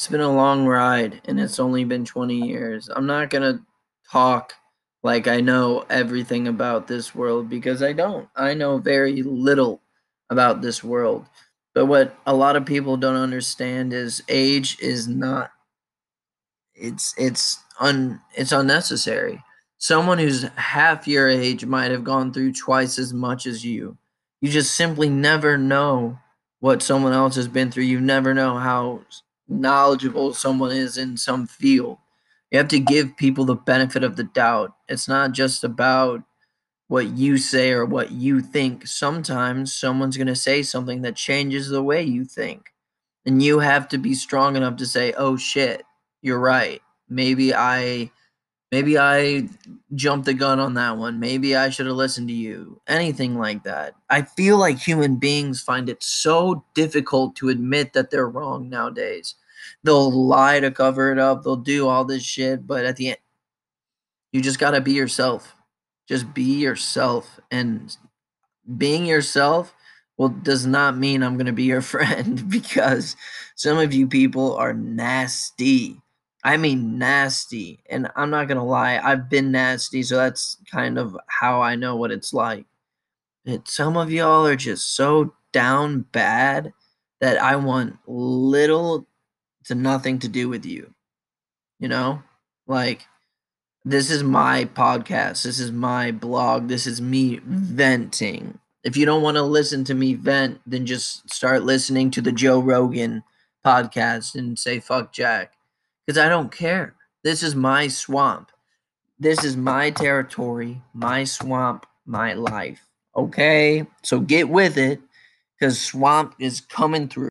It's been a long ride and it's only been 20 years. I'm not going to talk like I know everything about this world because I don't. I know very little about this world. But what a lot of people don't understand is age is not it's it's un it's unnecessary. Someone who's half your age might have gone through twice as much as you. You just simply never know what someone else has been through. You never know how knowledgeable someone is in some field. You have to give people the benefit of the doubt. It's not just about what you say or what you think. Sometimes someone's going to say something that changes the way you think. And you have to be strong enough to say, "Oh shit, you're right. Maybe I maybe I jumped the gun on that one. Maybe I should have listened to you." Anything like that. I feel like human beings find it so difficult to admit that they're wrong nowadays they'll lie to cover it up. They'll do all this shit, but at the end, you just gotta be yourself. Just be yourself, and being yourself well does not mean I'm gonna be your friend because some of you people are nasty. I mean nasty, and I'm not gonna lie. I've been nasty, so that's kind of how I know what it's like. But some of y'all are just so down bad that I want little to nothing to do with you. You know? Like this is my podcast. This is my blog. This is me venting. If you don't want to listen to me vent, then just start listening to the Joe Rogan podcast and say fuck Jack. Cuz I don't care. This is my swamp. This is my territory, my swamp, my life. Okay? So get with it cuz swamp is coming through.